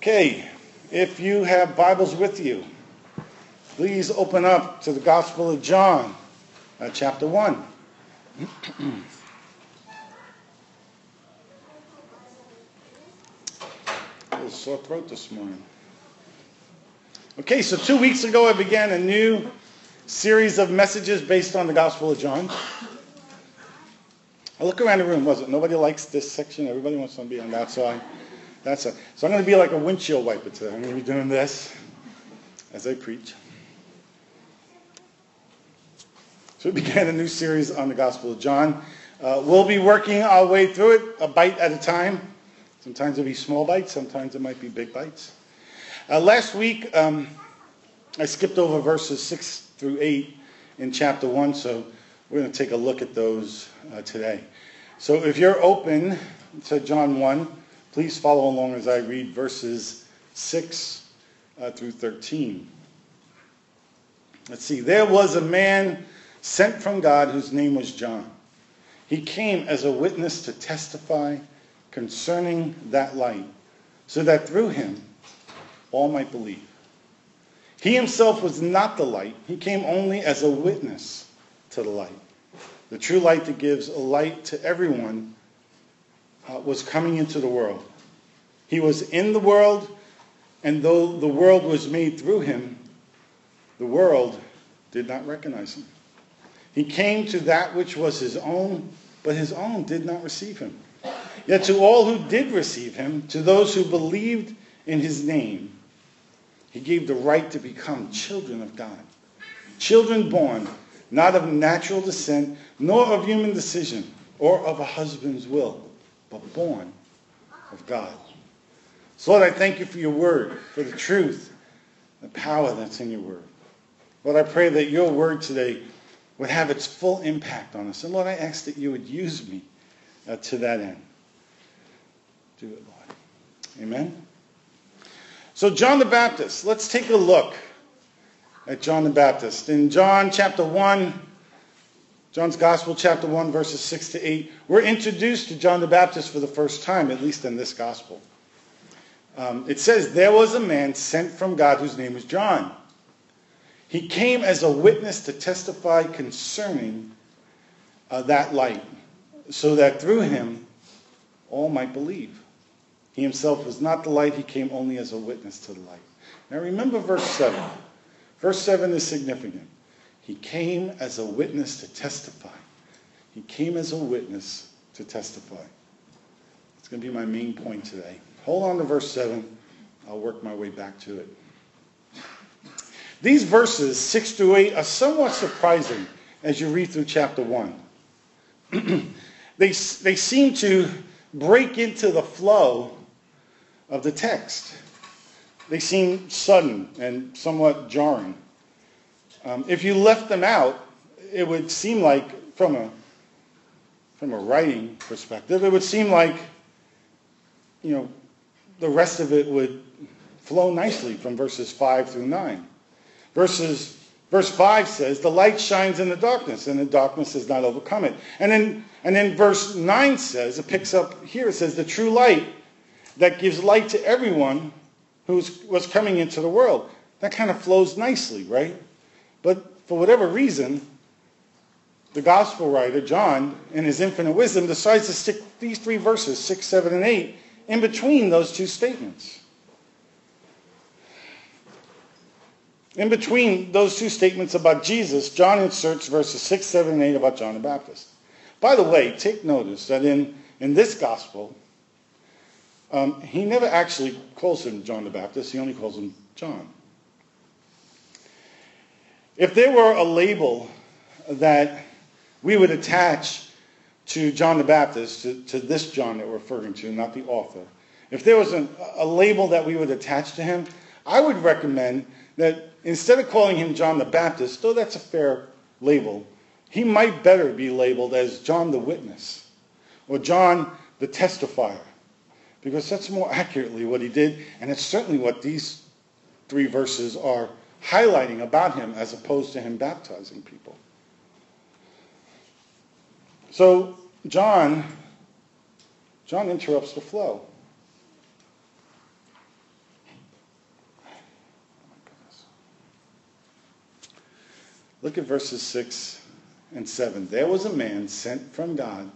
Okay, if you have Bibles with you, please open up to the Gospel of John, uh, chapter 1. a little sore throat this morning. Okay, so two weeks ago I began a new series of messages based on the Gospel of John. I look around the room, was it? Nobody likes this section. Everybody wants to be on that side. That's a, so I'm going to be like a windshield wiper today. I'm going to be doing this as I preach. So we began a new series on the Gospel of John. Uh, we'll be working our way through it a bite at a time. Sometimes it'll be small bites. Sometimes it might be big bites. Uh, last week, um, I skipped over verses 6 through 8 in chapter 1, so we're going to take a look at those uh, today. So if you're open to John 1, please follow along as I read verses 6 uh, through 13. Let's see. There was a man sent from God whose name was John. He came as a witness to testify concerning that light, so that through him all might believe. He himself was not the light, he came only as a witness to the light. The true light that gives a light to everyone uh, was coming into the world. He was in the world, and though the world was made through him, the world did not recognize him. He came to that which was his own, but his own did not receive him. Yet to all who did receive him, to those who believed in his name, he gave the right to become children of God. Children born not of natural descent, nor of human decision, or of a husband's will, but born of God. So Lord, I thank you for your word, for the truth, the power that's in your word. Lord, I pray that your word today would have its full impact on us. And Lord, I ask that you would use me uh, to that end. Do it, Lord. Amen. So, John the Baptist, let's take a look at John the Baptist. In John chapter 1, John's Gospel, chapter 1, verses 6 to 8, we're introduced to John the Baptist for the first time, at least in this Gospel. Um, it says, There was a man sent from God whose name was John. He came as a witness to testify concerning uh, that light, so that through him all might believe. He himself was not the light, he came only as a witness to the light. Now remember verse 7. Verse 7 is significant. He came as a witness to testify. He came as a witness to testify. It's going to be my main point today. Hold on to verse 7. I'll work my way back to it. These verses, 6 through 8, are somewhat surprising as you read through chapter 1. they, they seem to break into the flow of the text. They seem sudden and somewhat jarring. Um, if you left them out, it would seem like, from a, from a writing perspective, it would seem like, you know, the rest of it would flow nicely from verses 5 through 9. Verses, verse 5 says, The light shines in the darkness, and the darkness has not overcome it. And then, and then verse 9 says, it picks up here, it says, The true light that gives light to everyone who was coming into the world. That kind of flows nicely, right? But for whatever reason, the gospel writer, John, in his infinite wisdom, decides to stick these three verses, 6, 7, and 8, in between those two statements. In between those two statements about Jesus, John inserts verses 6, 7, and 8 about John the Baptist. By the way, take notice that in, in this gospel, um, he never actually calls him John the Baptist, he only calls him John. If there were a label that we would attach to John the Baptist, to, to this John that we're referring to, not the author, if there was a, a label that we would attach to him, I would recommend that instead of calling him John the Baptist, though that's a fair label, he might better be labeled as John the Witness or John the Testifier because that's more accurately what he did, and it's certainly what these three verses are highlighting about him as opposed to him baptizing people. So John John interrupts the flow. Look at verses 6 and 7. There was a man sent from God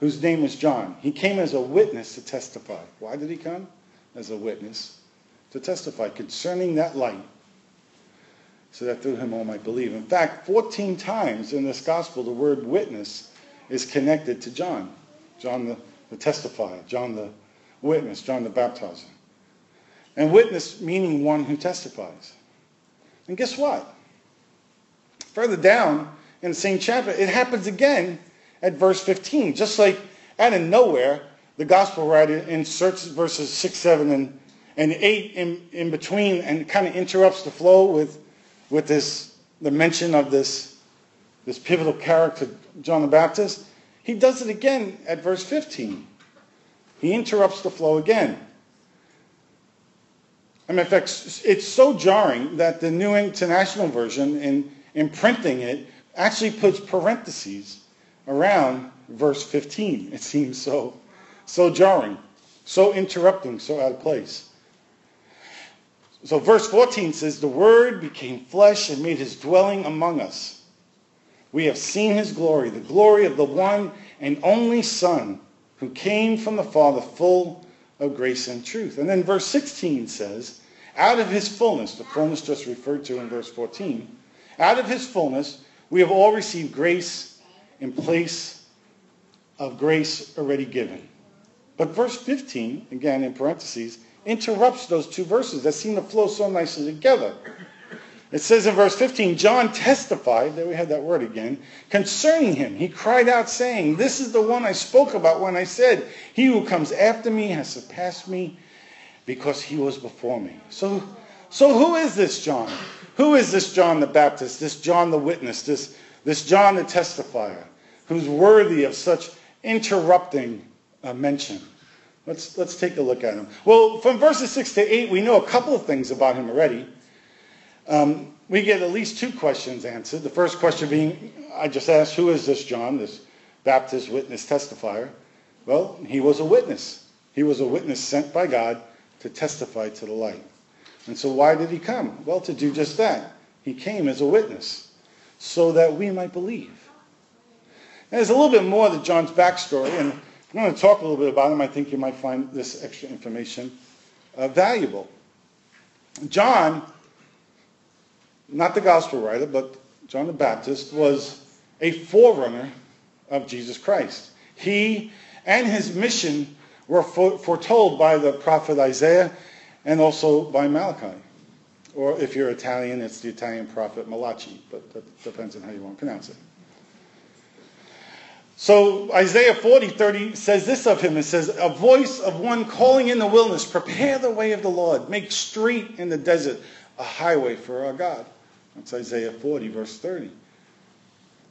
whose name was John. He came as a witness to testify. Why did he come? As a witness to testify concerning that light so that through him all might believe. In fact, 14 times in this gospel, the word witness is connected to John. John the, the testifier, John the witness, John the baptizer. And witness meaning one who testifies. And guess what? Further down in the same chapter, it happens again at verse 15. Just like out of nowhere, the gospel writer inserts verses 6, 7, and, and 8 in, in between and kind of interrupts the flow with, with this, the mention of this, this pivotal character, John the Baptist. He does it again at verse 15. He interrupts the flow again. I mean, in fact, it's so jarring that the New International Version, in, in printing it, actually puts parentheses around verse 15. It seems so, so jarring, so interrupting, so out of place. So verse 14 says, The Word became flesh and made his dwelling among us. We have seen his glory, the glory of the one and only Son who came from the Father full of grace and truth. And then verse 16 says, Out of his fullness, the fullness just referred to in verse 14, out of his fullness we have all received grace in place of grace already given. But verse 15, again in parentheses, interrupts those two verses that seem to flow so nicely together. It says in verse 15, John testified, there we have that word again, concerning him. He cried out saying, This is the one I spoke about when I said, He who comes after me has surpassed me because he was before me. So, so who is this John? Who is this John the Baptist, this John the witness, this, this John the testifier, who's worthy of such interrupting uh, mention? Let's, let's take a look at him. Well, from verses 6 to 8, we know a couple of things about him already. Um, we get at least two questions answered. The first question being, I just asked, who is this John, this Baptist witness testifier? Well, he was a witness. He was a witness sent by God to testify to the light. And so why did he come? Well, to do just that. He came as a witness so that we might believe. And there's a little bit more to John's backstory, and I'm going to talk a little bit about him, I think you might find this extra information uh, valuable. John not the gospel writer, but John the Baptist, was a forerunner of Jesus Christ. He and his mission were foretold by the prophet Isaiah and also by Malachi. Or if you're Italian, it's the Italian prophet Malachi, but that depends on how you want to pronounce it. So Isaiah 40, 30 says this of him. It says, a voice of one calling in the wilderness, prepare the way of the Lord, make straight in the desert a highway for our God. That's Isaiah 40, verse 30.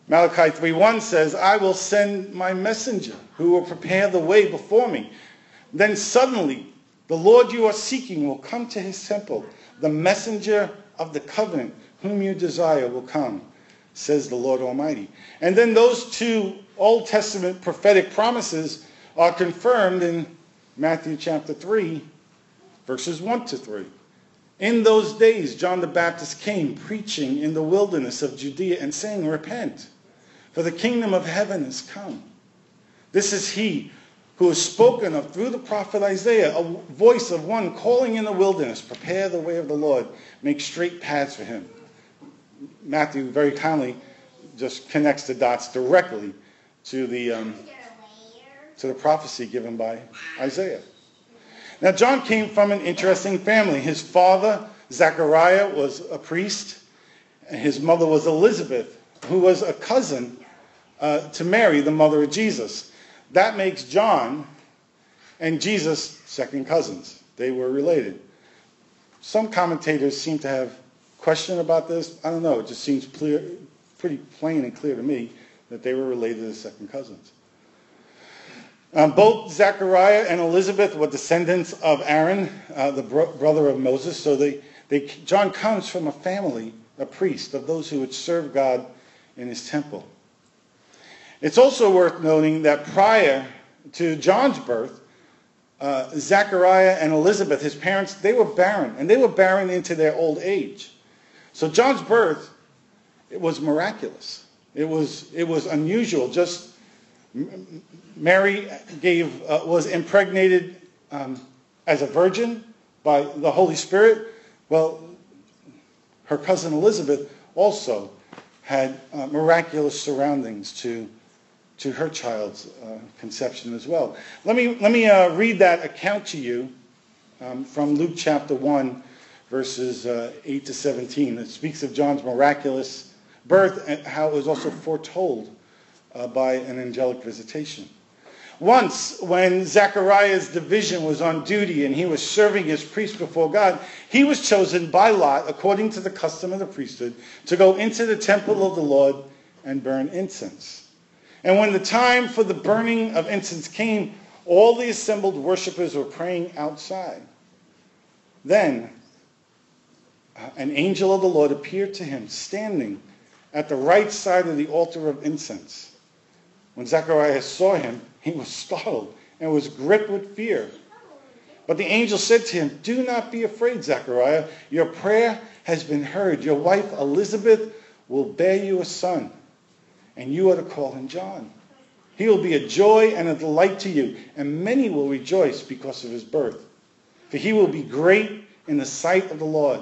Malachi 3.1 says, I will send my messenger who will prepare the way before me. Then suddenly the Lord you are seeking will come to his temple. The messenger of the covenant whom you desire will come, says the Lord Almighty. And then those two Old Testament prophetic promises are confirmed in Matthew chapter 3, verses 1 to 3. In those days, John the Baptist came preaching in the wilderness of Judea and saying, Repent, for the kingdom of heaven is come. This is he who is spoken of through the prophet Isaiah, a voice of one calling in the wilderness, Prepare the way of the Lord, make straight paths for him. Matthew very kindly just connects the dots directly to the, um, to the prophecy given by Isaiah. Now, John came from an interesting family. His father, Zechariah, was a priest, and his mother was Elizabeth, who was a cousin uh, to Mary, the mother of Jesus. That makes John and Jesus second cousins. They were related. Some commentators seem to have question about this. I don't know. It just seems clear, pretty plain and clear to me that they were related as second cousins. Um, both Zechariah and Elizabeth were descendants of Aaron, uh, the bro- brother of Moses. So they, they, John comes from a family, a priest, of those who would serve God in his temple. It's also worth noting that prior to John's birth, uh, Zechariah and Elizabeth, his parents, they were barren, and they were barren into their old age. So John's birth it was miraculous. It was, it was unusual. Just Mary gave, uh, was impregnated um, as a virgin by the Holy Spirit. Well, her cousin Elizabeth also had uh, miraculous surroundings to, to her child's uh, conception as well. Let me, let me uh, read that account to you um, from Luke chapter 1, verses uh, 8 to 17. It speaks of John's miraculous birth and how it was also foretold uh, by an angelic visitation. Once, when Zechariah's division was on duty and he was serving as priest before God, he was chosen by lot, according to the custom of the priesthood, to go into the temple of the Lord and burn incense. And when the time for the burning of incense came, all the assembled worshippers were praying outside. Then Uh, an angel of the Lord appeared to him, standing at the right side of the altar of incense. When Zechariah saw him, he was startled and was gripped with fear. But the angel said to him, Do not be afraid, Zechariah. Your prayer has been heard. Your wife Elizabeth will bear you a son, and you are to call him John. He will be a joy and a delight to you, and many will rejoice because of his birth. For he will be great in the sight of the Lord.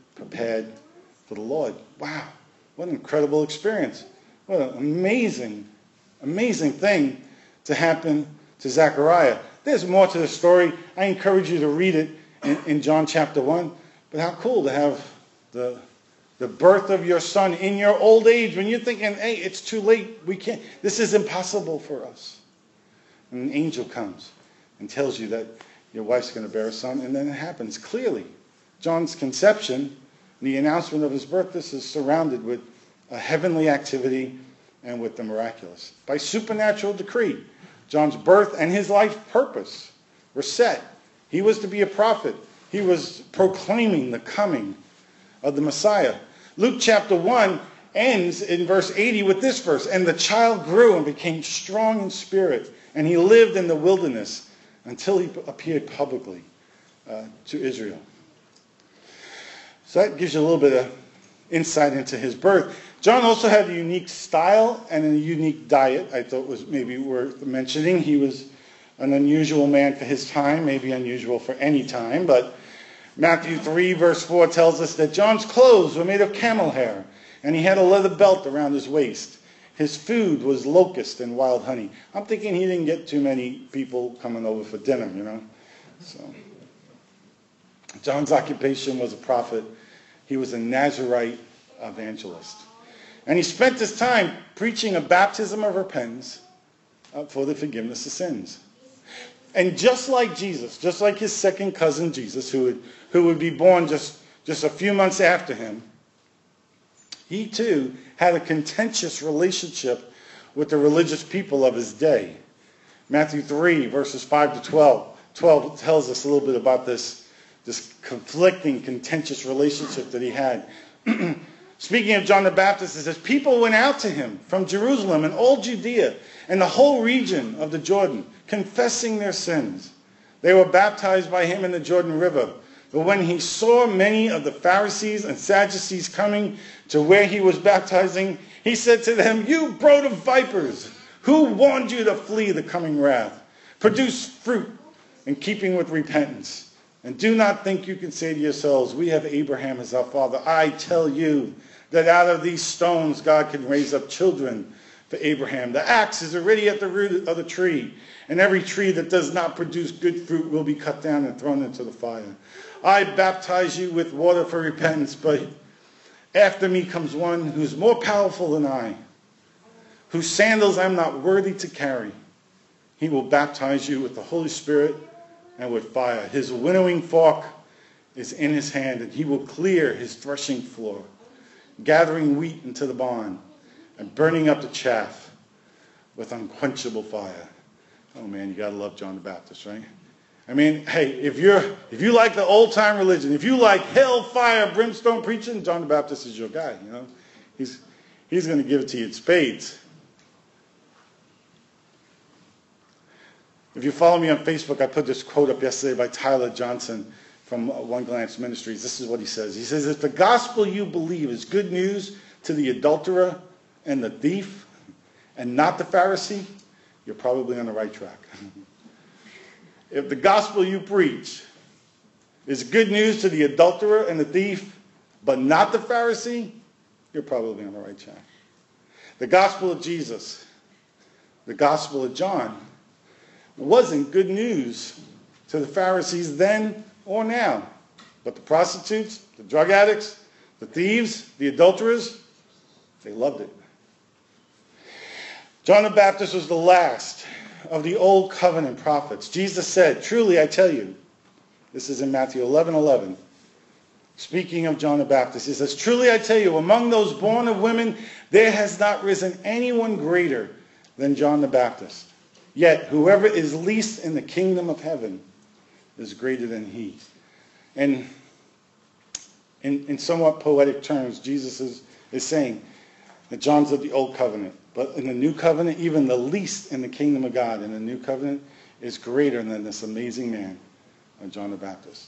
prepared for the Lord. Wow, what an incredible experience. What an amazing amazing thing to happen to Zechariah. There's more to the story. I encourage you to read it in, in John chapter 1. But how cool to have the, the birth of your son in your old age when you're thinking, hey, it's too late. We can't, this is impossible for us. And an angel comes and tells you that your wife's going to bear a son, and then it happens clearly. John's conception, the announcement of his birth, this is surrounded with a heavenly activity and with the miraculous. By supernatural decree, John's birth and his life purpose were set. He was to be a prophet. He was proclaiming the coming of the Messiah. Luke chapter 1 ends in verse 80 with this verse And the child grew and became strong in spirit, and he lived in the wilderness until he appeared publicly uh, to Israel. So that gives you a little bit of insight into his birth. John also had a unique style and a unique diet I thought was maybe worth mentioning. He was an unusual man for his time, maybe unusual for any time, but Matthew 3 verse 4 tells us that John's clothes were made of camel hair and he had a leather belt around his waist. His food was locust and wild honey. I'm thinking he didn't get too many people coming over for dinner, you know. So John's occupation was a prophet. He was a Nazarite evangelist. And he spent his time preaching a baptism of repentance uh, for the forgiveness of sins. And just like Jesus, just like his second cousin Jesus, who would, who would be born just, just a few months after him, he too had a contentious relationship with the religious people of his day. Matthew 3, verses 5 to 12, 12 tells us a little bit about this, this conflicting, contentious relationship that he had Speaking of John the Baptist, it says, People went out to him from Jerusalem and all Judea and the whole region of the Jordan, confessing their sins. They were baptized by him in the Jordan River. But when he saw many of the Pharisees and Sadducees coming to where he was baptizing, he said to them, You brood of vipers, who warned you to flee the coming wrath? Produce fruit in keeping with repentance. And do not think you can say to yourselves, We have Abraham as our father. I tell you, that out of these stones God can raise up children for Abraham. The axe is already at the root of the tree, and every tree that does not produce good fruit will be cut down and thrown into the fire. I baptize you with water for repentance, but after me comes one who's more powerful than I, whose sandals I'm not worthy to carry. He will baptize you with the Holy Spirit and with fire. His winnowing fork is in his hand, and he will clear his threshing floor gathering wheat into the barn and burning up the chaff with unquenchable fire. Oh man, you gotta love John the Baptist, right? I mean, hey, if you're if you like the old time religion, if you like hellfire, brimstone preaching, John the Baptist is your guy. You know, he's he's to give it to you in spades. If you follow me on Facebook, I put this quote up yesterday by Tyler Johnson from One Glance Ministries. This is what he says. He says, "If the gospel you believe is good news to the adulterer and the thief, and not the Pharisee, you're probably on the right track." if the gospel you preach is good news to the adulterer and the thief, but not the Pharisee, you're probably on the right track. The gospel of Jesus, the gospel of John, wasn't good news to the Pharisees then or now. But the prostitutes, the drug addicts, the thieves, the adulterers, they loved it. John the Baptist was the last of the old covenant prophets. Jesus said, Truly I tell you, this is in Matthew 11 11. Speaking of John the Baptist, he says, Truly I tell you, among those born of women, there has not risen anyone greater than John the Baptist. Yet whoever is least in the kingdom of heaven is greater than he. And in, in somewhat poetic terms, Jesus is, is saying that John's of the old covenant. But in the new covenant, even the least in the kingdom of God in the new covenant is greater than this amazing man, uh, John the Baptist.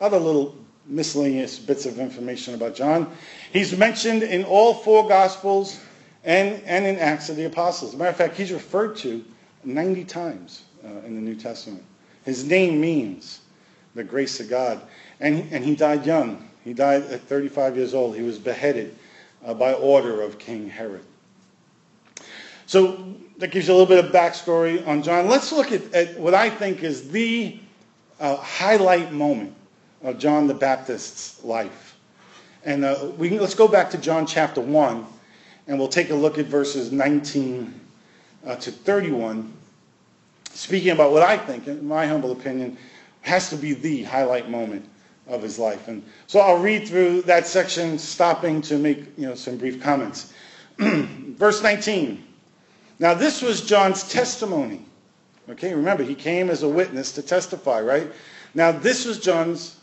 Other little miscellaneous bits of information about John. He's mentioned in all four Gospels and, and in Acts of the Apostles. As a matter of fact, he's referred to 90 times uh, in the New Testament. His name means the grace of God. And, and he died young. He died at 35 years old. He was beheaded uh, by order of King Herod. So that gives you a little bit of backstory on John. Let's look at, at what I think is the uh, highlight moment of John the Baptist's life. And uh, we can, let's go back to John chapter 1, and we'll take a look at verses 19 uh, to 31, speaking about what I think, in my humble opinion, has to be the highlight moment of his life. And so I'll read through that section, stopping to make you know, some brief comments. Verse 19. Now, this was John's testimony. Okay, remember, he came as a witness to testify, right? Now, this was John's.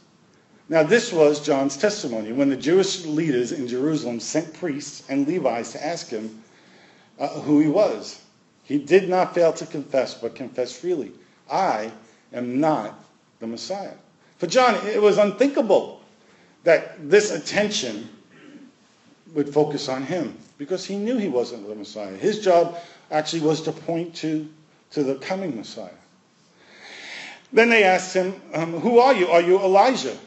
Now, this was John's testimony when the Jewish leaders in Jerusalem sent priests and Levites to ask him uh, who he was. He did not fail to confess, but confessed freely. I am not the Messiah. For John, it was unthinkable that this attention would focus on him because he knew he wasn't the Messiah. His job actually was to point to, to the coming Messiah. Then they asked him, um, Who are you? Are you Elijah?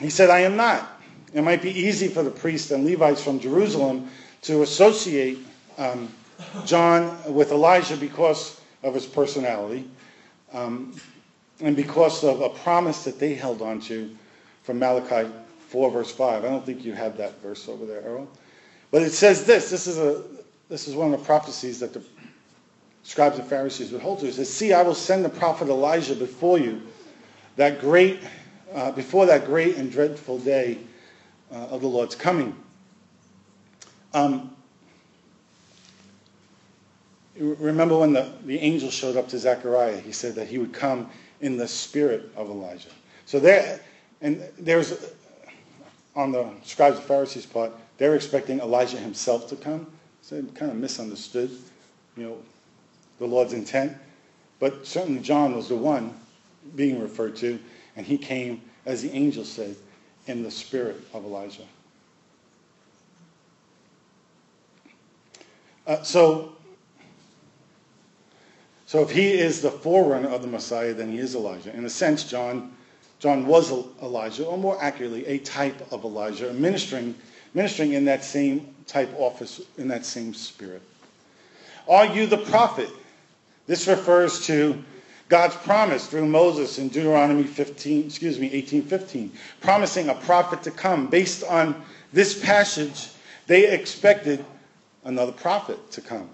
He said, I am not. It might be easy for the priests and Levites from Jerusalem to associate um, John with Elijah because of his personality um, and because of a promise that they held on to from Malachi 4, verse 5. I don't think you have that verse over there, Earl. But it says this. This is a this is one of the prophecies that the scribes and Pharisees would hold to. It says, See, I will send the prophet Elijah before you, that great, uh, before that great and dreadful day uh, of the Lord's coming. Um, remember when the, the angel showed up to Zechariah, he said that he would come in the spirit of Elijah. So there, and there's, on the scribes and Pharisees part, they're expecting Elijah himself to come. So they kind of misunderstood, you know, the Lord's intent. But certainly John was the one being referred to, and he came, as the angel said, in the spirit of Elijah. Uh, so, so if he is the forerunner of the Messiah, then he is Elijah. In a sense, John, John was Elijah, or more accurately, a type of Elijah, ministering, ministering in that same type office in that same spirit. Are you the prophet? This refers to God's promise through Moses in Deuteronomy 15, excuse me, 18:15, promising a prophet to come. Based on this passage, they expected another prophet to come.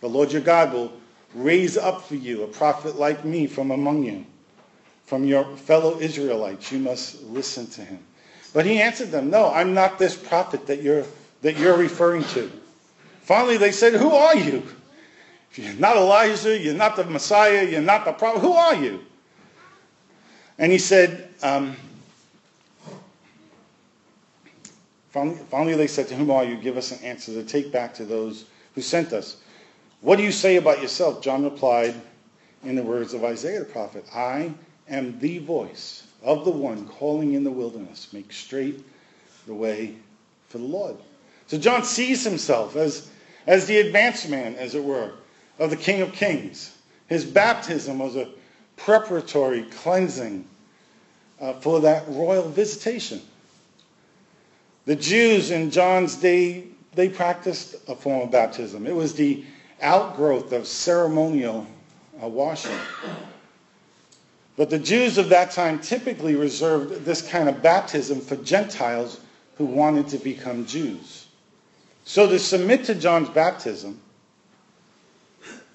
The Lord your God will raise up for you a prophet like me from among you. From your fellow Israelites, you must listen to him. But he answered them, No, I'm not this prophet that you're, that you're referring to. Finally, they said, Who are you? You're not Elijah, you're not the Messiah, you're not the prophet, who are you? And he said, um, finally, finally, they said, To whom are you? Give us an answer to take back to those who sent us. What do you say about yourself? John replied in the words of Isaiah the prophet I am the voice of the one calling in the wilderness, make straight the way for the Lord. So John sees himself as, as the advanced man, as it were, of the King of Kings. His baptism was a preparatory cleansing uh, for that royal visitation. The Jews in John's day, they practiced a form of baptism. It was the outgrowth of ceremonial uh, washing. But the Jews of that time typically reserved this kind of baptism for Gentiles who wanted to become Jews. So to submit to John's baptism,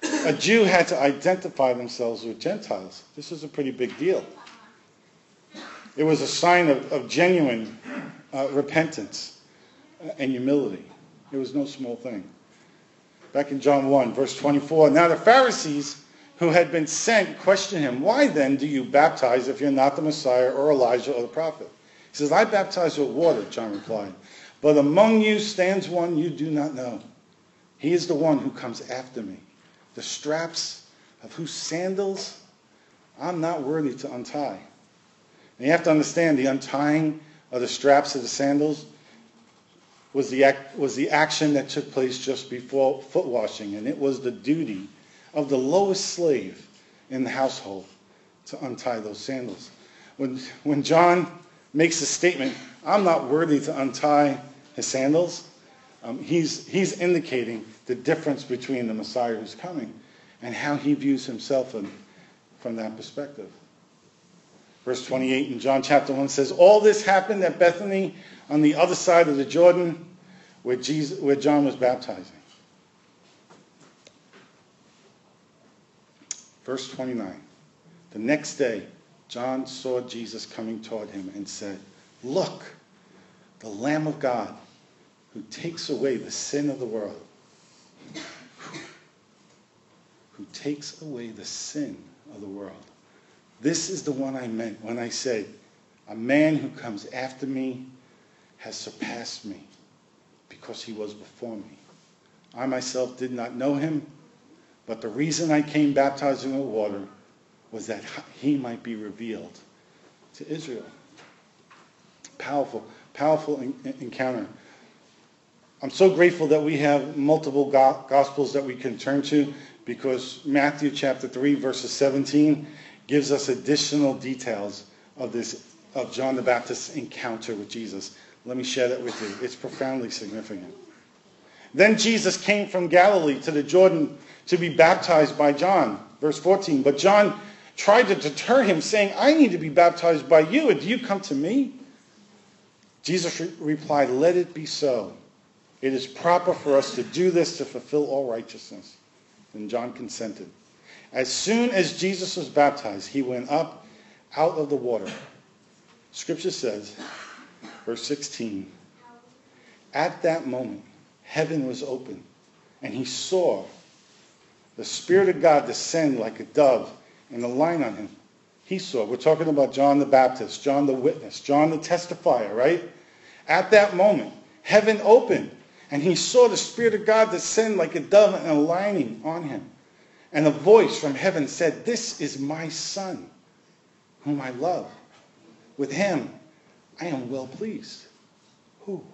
a Jew had to identify themselves with Gentiles. This was a pretty big deal. It was a sign of, of genuine uh, repentance and humility. It was no small thing. Back in John 1, verse 24. Now the Pharisees who had been sent questioned him, Why then do you baptize if you're not the Messiah or Elijah or the prophet? He says, I baptize with water, John replied. But among you stands one you do not know. He is the one who comes after me the straps of whose sandals I'm not worthy to untie. And you have to understand the untying of the straps of the sandals was the, act, was the action that took place just before foot washing, and it was the duty of the lowest slave in the household to untie those sandals. When, when John makes a statement, I'm not worthy to untie his sandals, um, he's, he's indicating the difference between the Messiah who's coming and how he views himself in, from that perspective. Verse 28 in John chapter 1 says, All this happened at Bethany on the other side of the Jordan where, Jesus, where John was baptizing. Verse 29. The next day, John saw Jesus coming toward him and said, Look, the Lamb of God who takes away the sin of the world. Who takes away the sin of the world. This is the one I meant when I said, A man who comes after me has surpassed me because he was before me. I myself did not know him, but the reason I came baptizing with water was that he might be revealed to Israel. Powerful, powerful encounter. I'm so grateful that we have multiple gospels that we can turn to because Matthew chapter 3 verses 17 gives us additional details of this of John the Baptist's encounter with Jesus. Let me share that with you. It's profoundly significant. Then Jesus came from Galilee to the Jordan to be baptized by John. Verse 14. But John tried to deter him, saying, I need to be baptized by you, and do you come to me? Jesus re- replied, Let it be so. It is proper for us to do this to fulfill all righteousness. And John consented. As soon as Jesus was baptized, he went up out of the water. Scripture says, verse 16, at that moment, heaven was open, and he saw the Spirit of God descend like a dove and align on him. He saw. We're talking about John the Baptist, John the witness, John the testifier, right? At that moment, heaven opened, and he saw the Spirit of God descend like a dove and aligning on him. And a voice from heaven said, This is my Son, whom I love. With him I am well pleased. Who?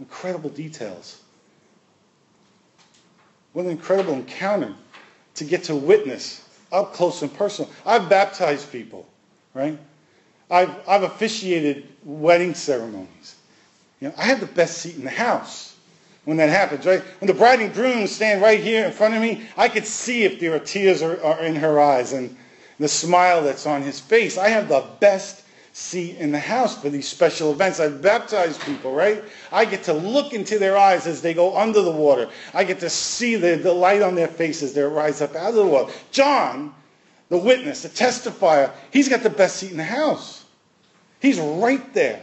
Incredible details. What an incredible encounter to get to witness up close and personal. I've baptized people, right? I've, I've officiated wedding ceremonies. You know, I have the best seat in the house when that happens, right? When the bride and groom stand right here in front of me, I could see if there are tears are, are in her eyes and the smile that's on his face. I have the best seat in the house for these special events. I've baptized people, right? I get to look into their eyes as they go under the water. I get to see the, the light on their faces, they rise up out of the water. John, the witness, the testifier, he's got the best seat in the house. He's right there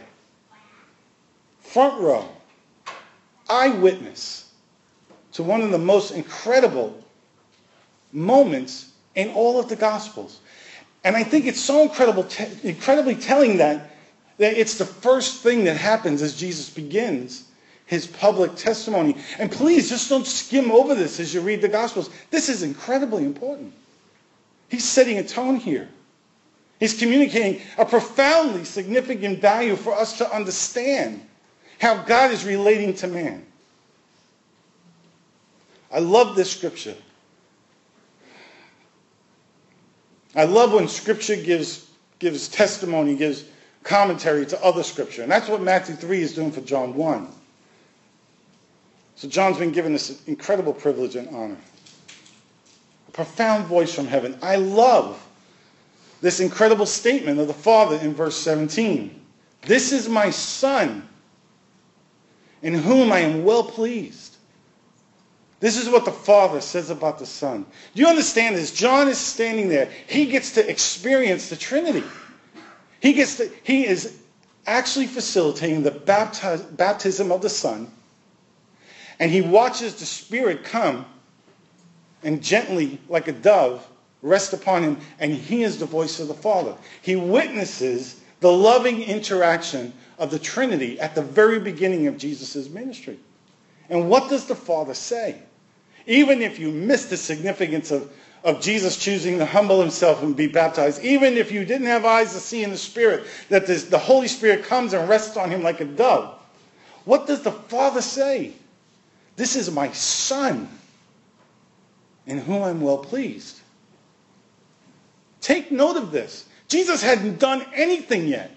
front row, eyewitness to one of the most incredible moments in all of the Gospels. And I think it's so incredible, te- incredibly telling that, that it's the first thing that happens as Jesus begins his public testimony. And please, just don't skim over this as you read the Gospels. This is incredibly important. He's setting a tone here. He's communicating a profoundly significant value for us to understand how God is relating to man. I love this scripture. I love when scripture gives, gives testimony, gives commentary to other scripture. And that's what Matthew 3 is doing for John 1. So John's been given this incredible privilege and honor. A profound voice from heaven. I love this incredible statement of the Father in verse 17. This is my Son, in whom I am well pleased. This is what the Father says about the Son. Do you understand this? John is standing there. He gets to experience the Trinity. He gets to, he is actually facilitating the baptism of the Son. And he watches the Spirit come and gently, like a dove, rest upon him. And he hears the voice of the Father. He witnesses the loving interaction of the Trinity at the very beginning of Jesus' ministry. And what does the Father say? Even if you miss the significance of, of Jesus choosing to humble himself and be baptized, even if you didn't have eyes to see in the Spirit, that this, the Holy Spirit comes and rests on him like a dove, what does the Father say? This is my Son, in whom I'm well pleased. Take note of this. Jesus hadn't done anything yet.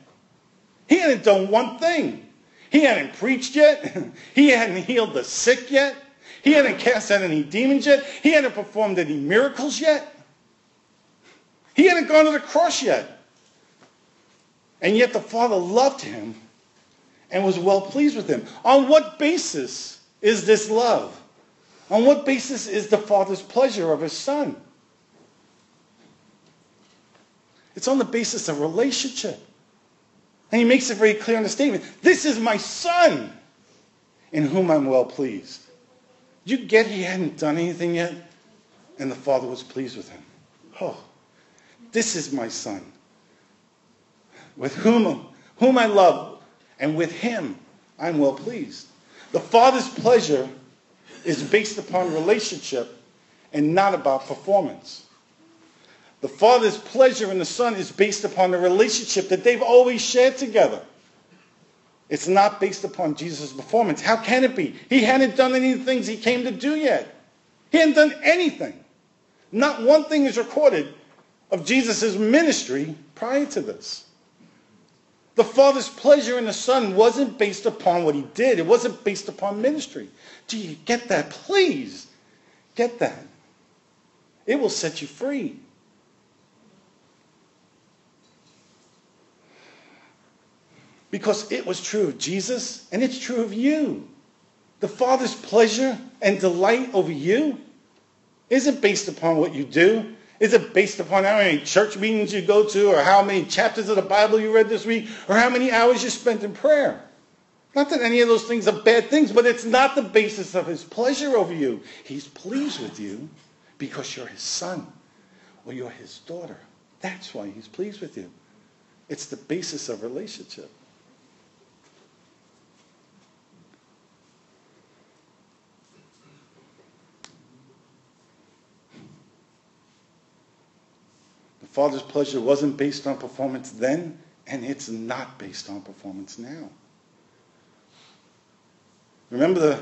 He hadn't done one thing. He hadn't preached yet. he hadn't healed the sick yet. He hadn't cast out any demons yet. He hadn't performed any miracles yet. He hadn't gone to the cross yet. And yet the Father loved him and was well pleased with him. On what basis is this love? On what basis is the Father's pleasure of his Son? It's on the basis of relationship. And he makes it very clear in the statement This is my Son in whom I'm well pleased. You get he hadn't done anything yet, and the Father was pleased with him. Oh, this is my Son, with whom, whom I love, and with him I'm well pleased. The Father's pleasure is based upon relationship and not about performance. The Father's pleasure in the Son is based upon the relationship that they've always shared together. It's not based upon Jesus' performance. How can it be? He hadn't done any of the things he came to do yet. He hadn't done anything. Not one thing is recorded of Jesus' ministry prior to this. The Father's pleasure in the Son wasn't based upon what he did. It wasn't based upon ministry. Do you get that? Please get that. It will set you free. Because it was true of Jesus and it's true of you. The Father's pleasure and delight over you isn't based upon what you do. Is it based upon how many church meetings you go to or how many chapters of the Bible you read this week or how many hours you spent in prayer? Not that any of those things are bad things, but it's not the basis of his pleasure over you. He's pleased with you because you're his son or you're his daughter. That's why he's pleased with you. It's the basis of relationship. Father's pleasure wasn't based on performance then, and it's not based on performance now. Remember the,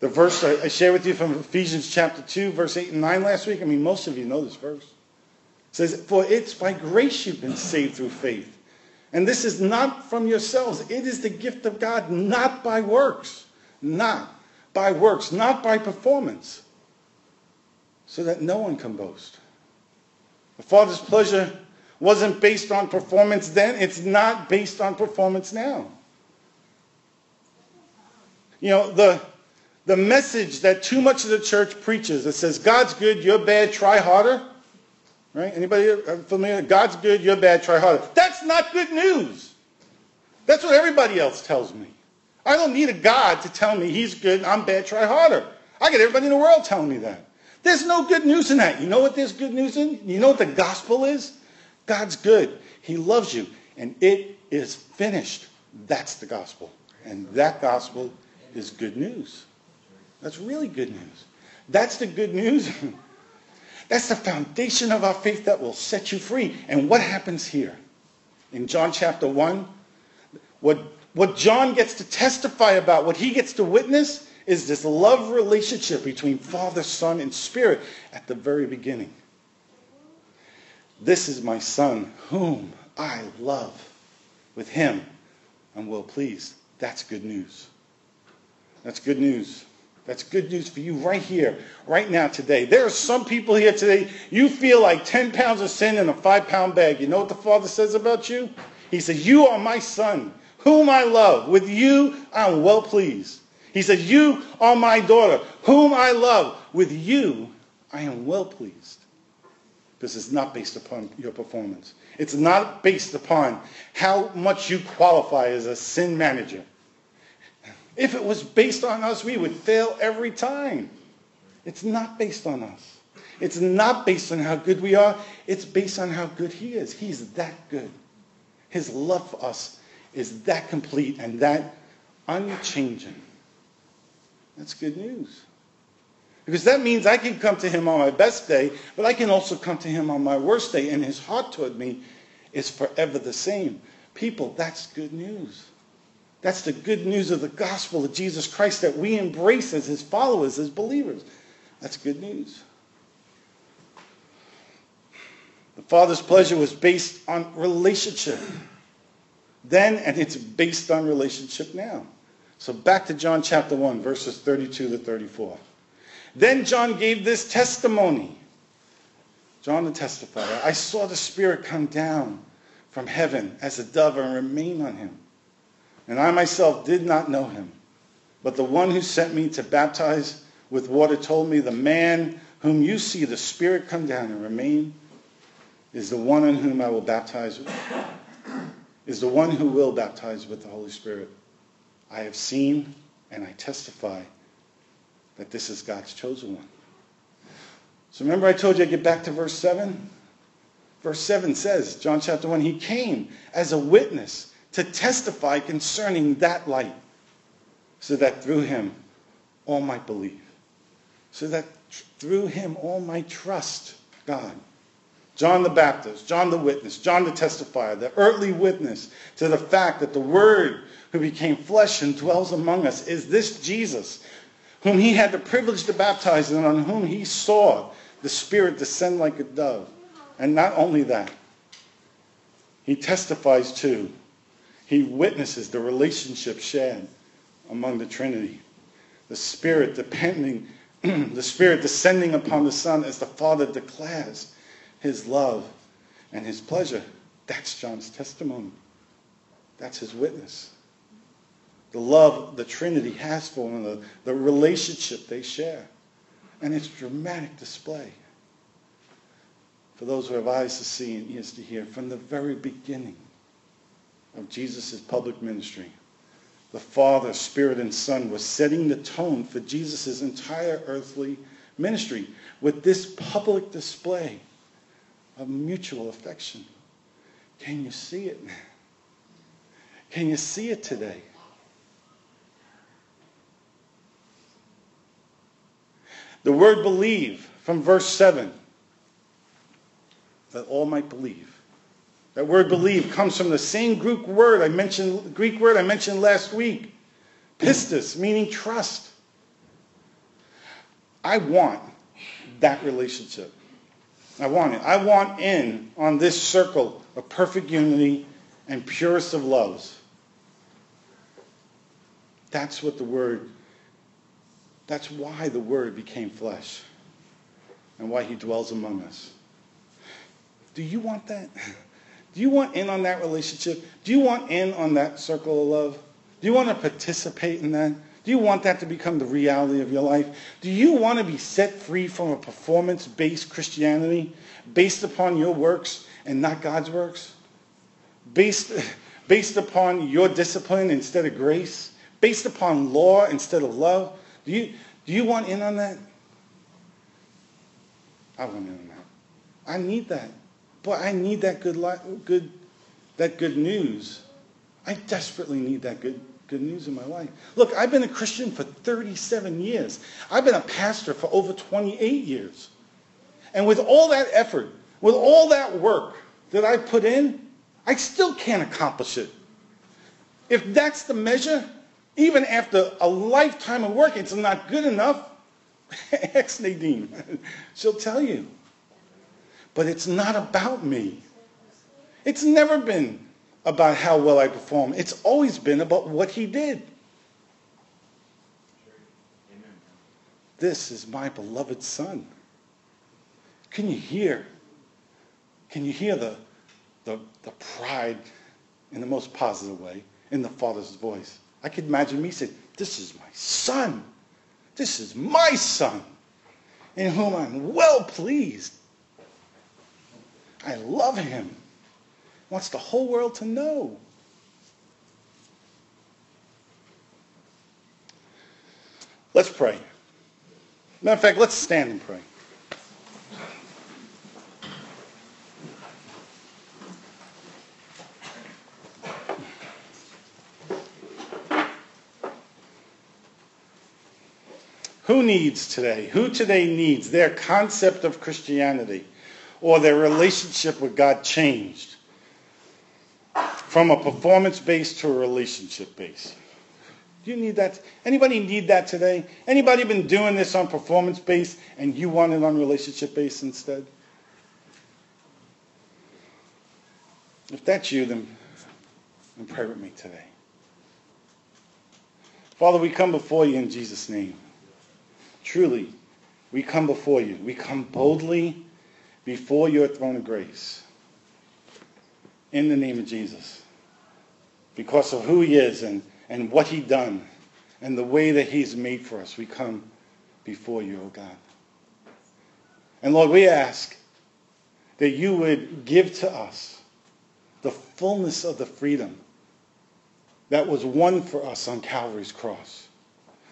the verse I, I shared with you from Ephesians chapter 2, verse 8 and 9 last week? I mean, most of you know this verse. It says, For it's by grace you've been saved through faith. And this is not from yourselves. It is the gift of God, not by works. Not by works, not by performance. So that no one can boast. The Father's pleasure wasn't based on performance then. It's not based on performance now. You know, the, the message that too much of the church preaches that says, God's good, you're bad, try harder. Right? Anybody uh, familiar? God's good, you're bad, try harder. That's not good news. That's what everybody else tells me. I don't need a God to tell me he's good I'm bad, try harder. I get everybody in the world telling me that. There's no good news in that. You know what there's good news in? You know what the gospel is? God's good. He loves you. And it is finished. That's the gospel. And that gospel is good news. That's really good news. That's the good news. That's the foundation of our faith that will set you free. And what happens here? In John chapter 1, what, what John gets to testify about, what he gets to witness, is this love relationship between Father, Son, and Spirit at the very beginning. This is my Son, whom I love. With him, I'm well pleased. That's good news. That's good news. That's good news for you right here, right now, today. There are some people here today, you feel like 10 pounds of sin in a five pound bag. You know what the Father says about you? He says, You are my Son, whom I love. With you, I'm well pleased. He says, You are my daughter, whom I love. With you, I am well pleased. This is not based upon your performance. It's not based upon how much you qualify as a sin manager. If it was based on us, we would fail every time. It's not based on us. It's not based on how good we are. It's based on how good He is. He's that good. His love for us is that complete and that unchanging. That's good news. Because that means I can come to Him on my best day, but I can also come to Him on my worst day, and His heart toward me is forever the same. People, that's good news. That's the good news of the gospel of Jesus Christ that we embrace as his followers, as believers. That's good news. The Father's pleasure was based on relationship then, and it's based on relationship now. So back to John chapter 1, verses 32 to 34. Then John gave this testimony. John the testifier. I saw the Spirit come down from heaven as a dove and remain on him. And I myself did not know him. But the one who sent me to baptize with water told me, The man whom you see the Spirit come down and remain is the one on whom I will baptize, is the one who will baptize with the Holy Spirit. I have seen and I testify that this is God's chosen one. So remember I told you to get back to verse 7? Verse 7 says, John chapter 1, he came as a witness to testify concerning that light, so that through him all might believe. So that through him all might trust God. John the Baptist, John the witness, John the testifier, the earthly witness to the fact that the Word who became flesh and dwells among us is this Jesus, whom he had the privilege to baptize and on whom he saw the Spirit descend like a dove. And not only that, he testifies to, he witnesses the relationship shared among the Trinity. The Spirit depending, the Spirit descending upon the Son as the Father declares his love and his pleasure. That's John's testimony. That's his witness. The love the Trinity has for one another, the relationship they share. And its dramatic display. For those who have eyes to see and ears to hear, from the very beginning, of Jesus' public ministry. The Father, Spirit, and Son was setting the tone for Jesus' entire earthly ministry with this public display of mutual affection. Can you see it? Can you see it today? The word believe from verse 7 that all might believe. That word believe comes from the same Greek word I mentioned, Greek word I mentioned last week. Pistis, meaning trust. I want that relationship. I want it. I want in on this circle of perfect unity and purest of loves. That's what the word, that's why the word became flesh and why he dwells among us. Do you want that? Do you want in on that relationship? Do you want in on that circle of love? Do you want to participate in that? Do you want that to become the reality of your life? Do you want to be set free from a performance-based Christianity based upon your works and not God's works? Based, based upon your discipline instead of grace? based upon law instead of love. Do you, do you want in on that? I want in on that. I need that. Boy, I need that good, good, that good news. I desperately need that good, good news in my life. Look, I've been a Christian for 37 years. I've been a pastor for over 28 years. And with all that effort, with all that work that I put in, I still can't accomplish it. If that's the measure, even after a lifetime of work, it's not good enough. Ask Nadine. She'll tell you. But it's not about me. It's never been about how well I perform. It's always been about what he did. This is my beloved son. Can you hear? Can you hear the, the, the pride in the most positive way in the father's voice? I could imagine me saying, This is my son. This is my son in whom I'm well pleased. I love him. Wants the whole world to know. Let's pray. Matter of fact, let's stand and pray. Who needs today? Who today needs their concept of Christianity or their relationship with God changed from a performance based to a relationship based? Do you need that? Anybody need that today? Anybody been doing this on performance based and you want it on relationship based instead? If that's you, then, then pray with me today. Father, we come before you in Jesus' name. Truly, we come before you. We come boldly before your throne of grace. In the name of Jesus. Because of who he is and, and what he done and the way that he's made for us, we come before you, O oh God. And Lord, we ask that you would give to us the fullness of the freedom that was won for us on Calvary's cross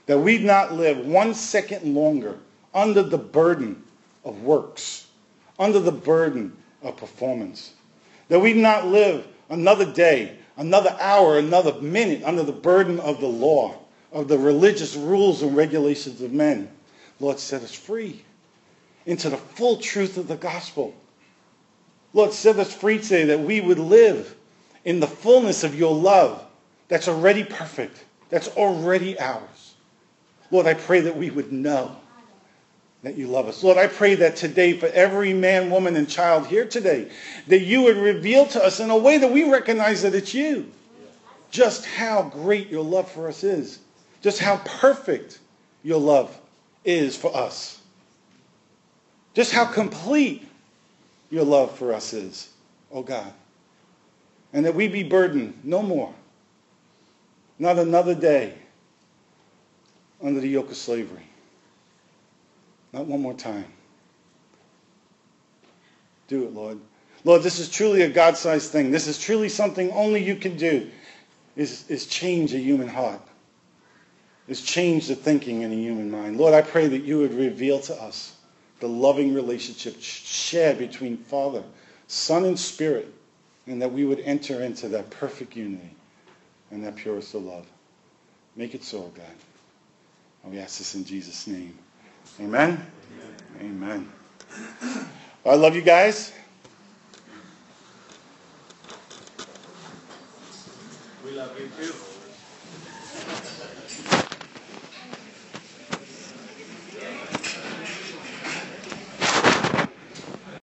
that we'd not live one second longer under the burden of works, under the burden of performance. That we'd not live another day, another hour, another minute under the burden of the law, of the religious rules and regulations of men. Lord, set us free into the full truth of the gospel. Lord, set us free today that we would live in the fullness of your love that's already perfect, that's already ours. Lord, I pray that we would know that you love us. Lord, I pray that today for every man, woman, and child here today, that you would reveal to us in a way that we recognize that it's you. Just how great your love for us is. Just how perfect your love is for us. Just how complete your love for us is, oh God. And that we be burdened no more. Not another day under the yoke of slavery. Not one more time. Do it, Lord. Lord, this is truly a God-sized thing. This is truly something only you can do, is, is change a human heart, is change the thinking in a human mind. Lord, I pray that you would reveal to us the loving relationship shared between Father, Son, and Spirit, and that we would enter into that perfect unity and that purest of love. Make it so, God. And we ask this in Jesus' name. Amen? Amen. Amen. Well, I love you guys. We love you too.